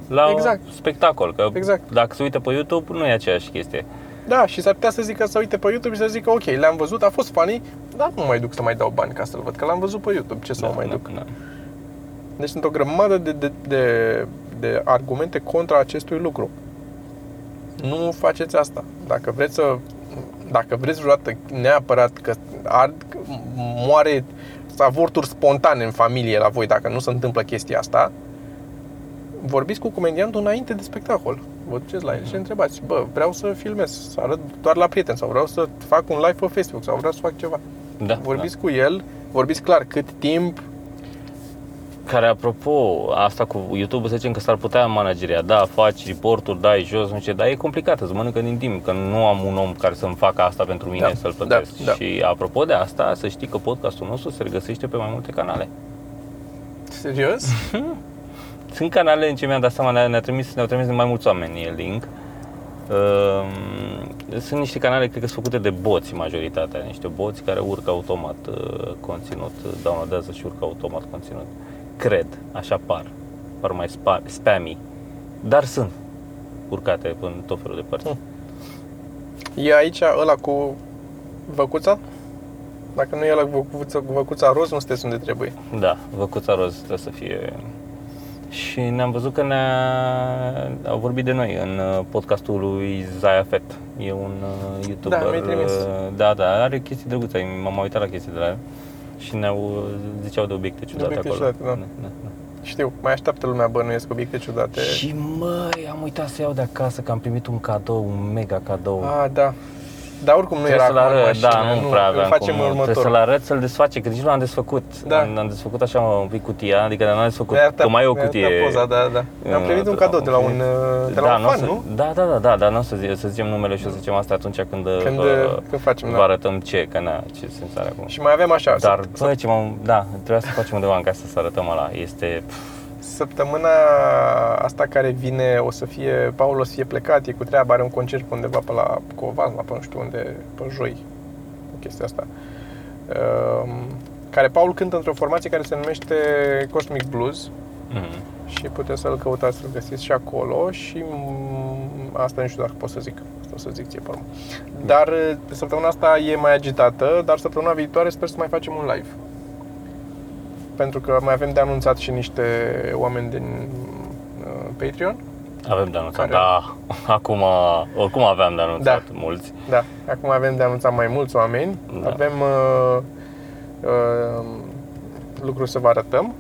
la Exact. spectacol. Că Exact. dacă se uită pe YouTube, nu e aceeași chestie. Da, și s-ar putea să zică să uite pe YouTube și să zică ok, le-am văzut, a fost funny, dar nu mai duc să mai dau bani ca să-l văd, că l-am văzut pe YouTube, ce să da, mă mai da, duc. Da. Deci sunt o grămadă de, de, de, de argumente contra acestui lucru. Nu faceți asta. Dacă vreți să dacă vreți vreodată neapărat că ar, moare avorturi spontane în familie la voi dacă nu se întâmplă chestia asta, vorbiți cu comediantul înainte de spectacol. Vă duceți la el și întrebați, bă, vreau să filmez, să arăt doar la prieteni sau vreau să fac un live pe Facebook sau vreau să fac ceva. Da, Vorbiți cu el, vorbiți clar cât timp, Care, apropo, asta cu YouTube, să zicem că s-ar putea manageria. Da, faci reporturi, dai jos, nu știu ce, dar e complicat, îți mănâncă din timp, că nu am un om care să-mi facă asta pentru mine, Da, să-l da, plătesc. da. Și apropo de asta, să știi că podcastul nostru se regăsește pe mai multe canale. serios, Sunt canale în ce mi-am dat seama, ne-a, ne-a trimis, ne-au trimis de mai mulți oameni e link. Uh, sunt niște canale, cred că sunt făcute de boți majoritatea, niște boți care urcă automat uh, conținut, downloadează și urcă automat conținut. Cred, așa par, par mai spa, spammy, dar sunt urcate în tot felul de părți. Hmm. e aici ăla cu văcuța? Dacă nu e ăla cu văcuța, cu văcuța roz, nu sunteți unde trebuie. Da, Văcuța Roz trebuie să fie. Și ne-am văzut că ne-a au vorbit de noi în uh, podcastul lui Zaya Fet. E un uh, YouTuber. Da, mi-ai trimis. uh, Da, da, are chestii drăguțe. M-am mai uitat la chestii de la el. Și ne-au uh, ziceau de obiecte ciudate obiecte acolo. ciudate, da. da, da. Știu, mai așteaptă lumea bănuiesc obiecte ciudate. Și măi, am uitat să iau de acasă că am primit un cadou, un mega cadou. Ah, da. Dar oricum nu Trebuie era să-l acum în arăt, mașină, da, nu, prea îl aveam facem cum, următor. Trebuie să-l arăt, să-l desface, că nici nu l-am desfăcut. Da. Am, am desfăcut așa mă, un pic cutia, adică n-am desfăcut, Mi-a arătat- că mai e o mi-a arătat cutie. Poza, da, da. Am Uh, primit un da, cadou de la ok. un, uh, de la da, un n-o fan, să, nu? Da, da, da, da, dar nu o să, zi, să zicem numele și o să zicem asta atunci când, Când, uh, când facem, vă da. arătăm ce, că na, ce sens are acum. Și mai avem așa, Dar, săp- bă, ce m-am, da, trebuia să facem undeva în casă să arătăm ăla. Este, pf, Săptămâna asta care vine o să fie, Paul o să fie plecat, e cu treaba, are un concert pe undeva pe la Covaz, la pe nu știu unde, pe joi, chestia asta. Um, care Paul cântă într-o formație care se numește Cosmic Blues mm, și puteți să-l căutați, să-l găsiți și acolo și mm, asta nu știu dacă pot să zic, asta o să zic ție pe urmă. Dar uh, săptămâna asta e mai agitată, dar săptămâna viitoare sper să mai facem un live. Pentru că mai avem de anunțat și niște oameni din uh, Patreon. avem de anunțat, Care? da, acum, oricum aveam de anunțat Da. mulți. Da, acum avem de anunțat mai mulți oameni. Da. Avem uh, uh, lucruri să vă arătăm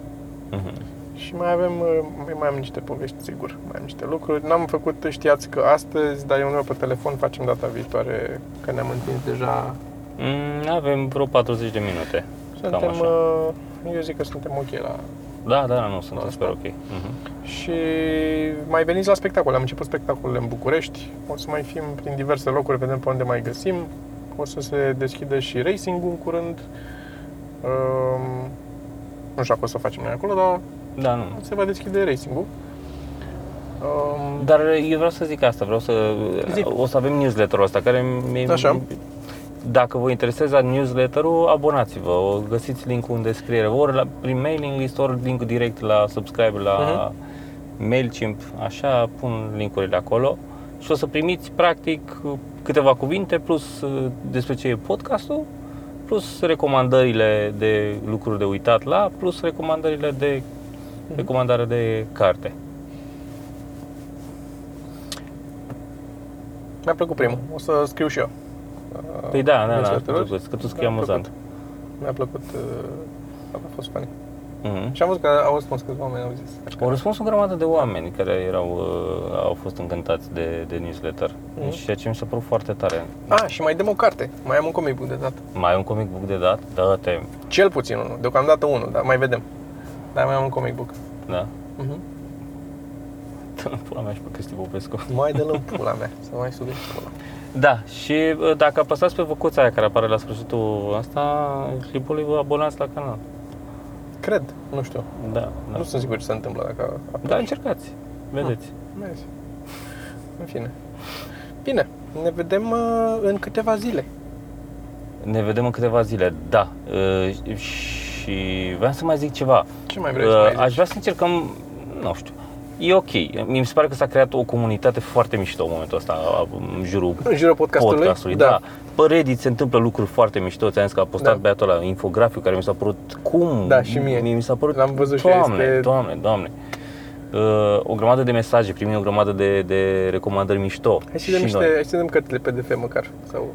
Mhm. și mai avem uh, mai, mai am niște povești, sigur. Mai am niște lucruri. N-am făcut, știați că astăzi, dar e undeva pe telefon, facem data viitoare, că ne-am întins deja. Mm, avem vreo 40 de minute. Cam Suntem, așa. Uh, eu zic că suntem ok la... Da, da, nu, sunt Asta. super ok. Mhm. Și mai veniți la spectacole. Am început spectacolele în București. O să mai fim prin diverse locuri, vedem pe unde mai găsim. O să se deschidă și racing-ul în curând. Um, nu știu dacă o să facem noi acolo, dar Da, nu. se va deschide racing-ul. Um, Dar eu vreau să zic asta, vreau să... Zi. O să avem newsletter-ul ăsta care mi Așa. Dacă vă interesează newsletter-ul, abonați-vă. O găsiți link-ul în descriere, ori la, prin mailing list, ori link direct la subscribe la MailChimp, așa, pun linkurile acolo și o să primiți practic câteva cuvinte plus uh, despre ce e podcastul, plus recomandările de lucruri de uitat la, plus recomandările de recomandare de carte. mi-a plăcut primul. O să scriu și eu. Uh, Păi da, da, da, newsletter-uri. drăguț, că tu scrii Mi-a amuzant. plăcut. Mi-a plăcut. uh, A fost funny. Mhm. Și am văzut că au răspuns câțiva oameni, au zis. Așa că- Au răspuns o grămadă de oameni care erau, uh, au fost încântați de, de newsletter, Mhm. și ceea ce mi s-a părut foarte tare. Ah, și mai dăm o carte. Mai am un comic book de dat. Mai ai un comic book de dat? Dă-te, Cel puțin unul. Deocamdată unul, dar mai vedem. Dar mai am un comic book. da? Mhm. Dă-l pula mea și pe Cristi Popescu. Mai dă în pula mea, să mai subi pula. Da, și uh, dacă apăsați pe văcuța aia care apare la sfârșitul ăsta, clipului, vă abonați la canal. Cred, nu știu. Da, da. Nu sunt sigur ce se întâmplă dacă apeși. Da, încercați, vedeți. Mersi. În fine. Bine, ne vedem uh, în câteva zile. Ne vedem în câteva zile, da. Uh, și vreau să mai zic ceva. Ce mai vrei să Uh, mai zici? Aș vrea să încercăm, nu știu, e ok. Mi se pare că s-a creat o comunitate foarte mișto în momentul ăsta, în jurul În jurul podcastului? podcastului. Da. Pe Reddit se întâmplă lucruri foarte mișto. Ți-am zis că a postat Da. băiatul ăla infografiul care mi s-a părut cum? Da, și mie. Mi s-a părut, L-am văzut și eu, doamne, este- doamne, doamne. Uh, o grămadă de mesaje, primim o grămadă de, de recomandări mișto. Hai să dăm și niște, noi. hai să dăm cărțile PDF măcar. Sau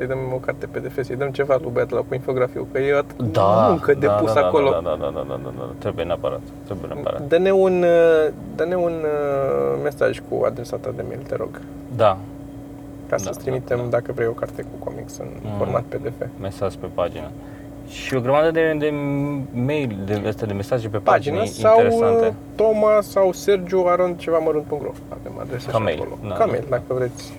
să-i dăm o carte PDF, să-i dăm ceva lui băiatul ăla cu infografiu, că e atât Da, muncă de da, pus da, da, acolo. Da, da, da, da, da, da, da, trebuie neapărat, trebuie neapărat. Dă-ne un, uh, dă-ne un uh, mesaj cu adresa ta de mail, te rog. Da, Ca Da, să-ți da, trimitem, da. dacă vrei, o carte cu comics în Mm. format PDF. mesaj pe pagină. Și o grămadă de, de mail, de, astea, de mesaje pe Pagină pagini sau interesante. uh, Toma sau Sergiu Aron ceva mărunt.ro Avem adresa Ca și mail, acolo. da. Ca mail, dacă vreți.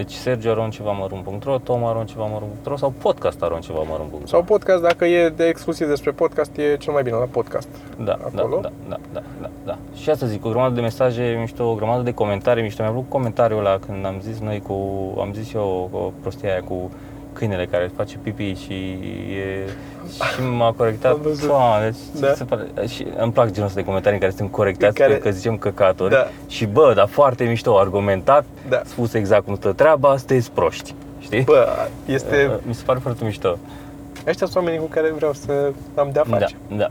Deci Sergio Aronceva mărunt.ro, Tom Aronceva mărunt.ro sau podcast Aronceva mărunt.ro. Sau podcast, dacă e de exclusiv despre podcast, e cel mai bine la podcast. da, acolo. Da, da, da, da, da, da. Și asta zic, o grămadă de mesaje mișto, o grămadă de comentarii mișto. Mi-a plăcut comentariul ăla când am zis noi cu, am zis eu o prostia aia cu câinele care face pipi și e, și m-a corectat. Am văzut. Doamne, deci, Da. se pare, și îmi plac genul ăsta de comentarii în care suntem corectați În care- că, că zicem căcaturi. Da. Și bă, dar foarte mișto, argumentat, Da. spus exact cum stă treaba, sunteți proști. Știi? Bă, este... Mi se pare foarte mișto. Ăștia sunt oamenii cu care vreau să am de-a face. Da, da.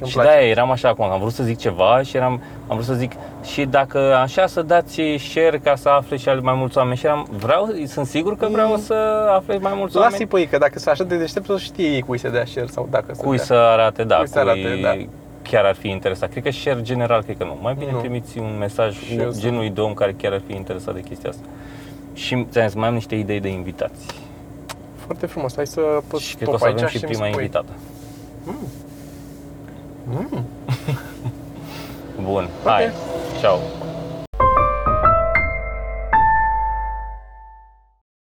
Îmi și place. de-aia eram așa acum, am vrut să zic ceva și eram, am vrut să zic și dacă așa să dați share ca să afle și mai mulți oameni și eram, vreau, sunt sigur că vreau Mm. să afle mai mulți Lasă-i oameni. pe ei, că dacă sunt așa de deștept, o să știe ei cui se dea share sau dacă se Cui dea. să arate, da, Cui să arate, da. chiar ar fi interesat. Cred că share general, cred că nu. Mai bine Nu. trimiți un mesaj Și eu genului de om care chiar ar fi interesat de chestia asta. Și ți-am zis, mai am niște idei de invitați. Foarte frumos. Hai să pus și cred că o stop să avem aici și și-mi prima spui. invitată. Mm. Bun, hai, ceau.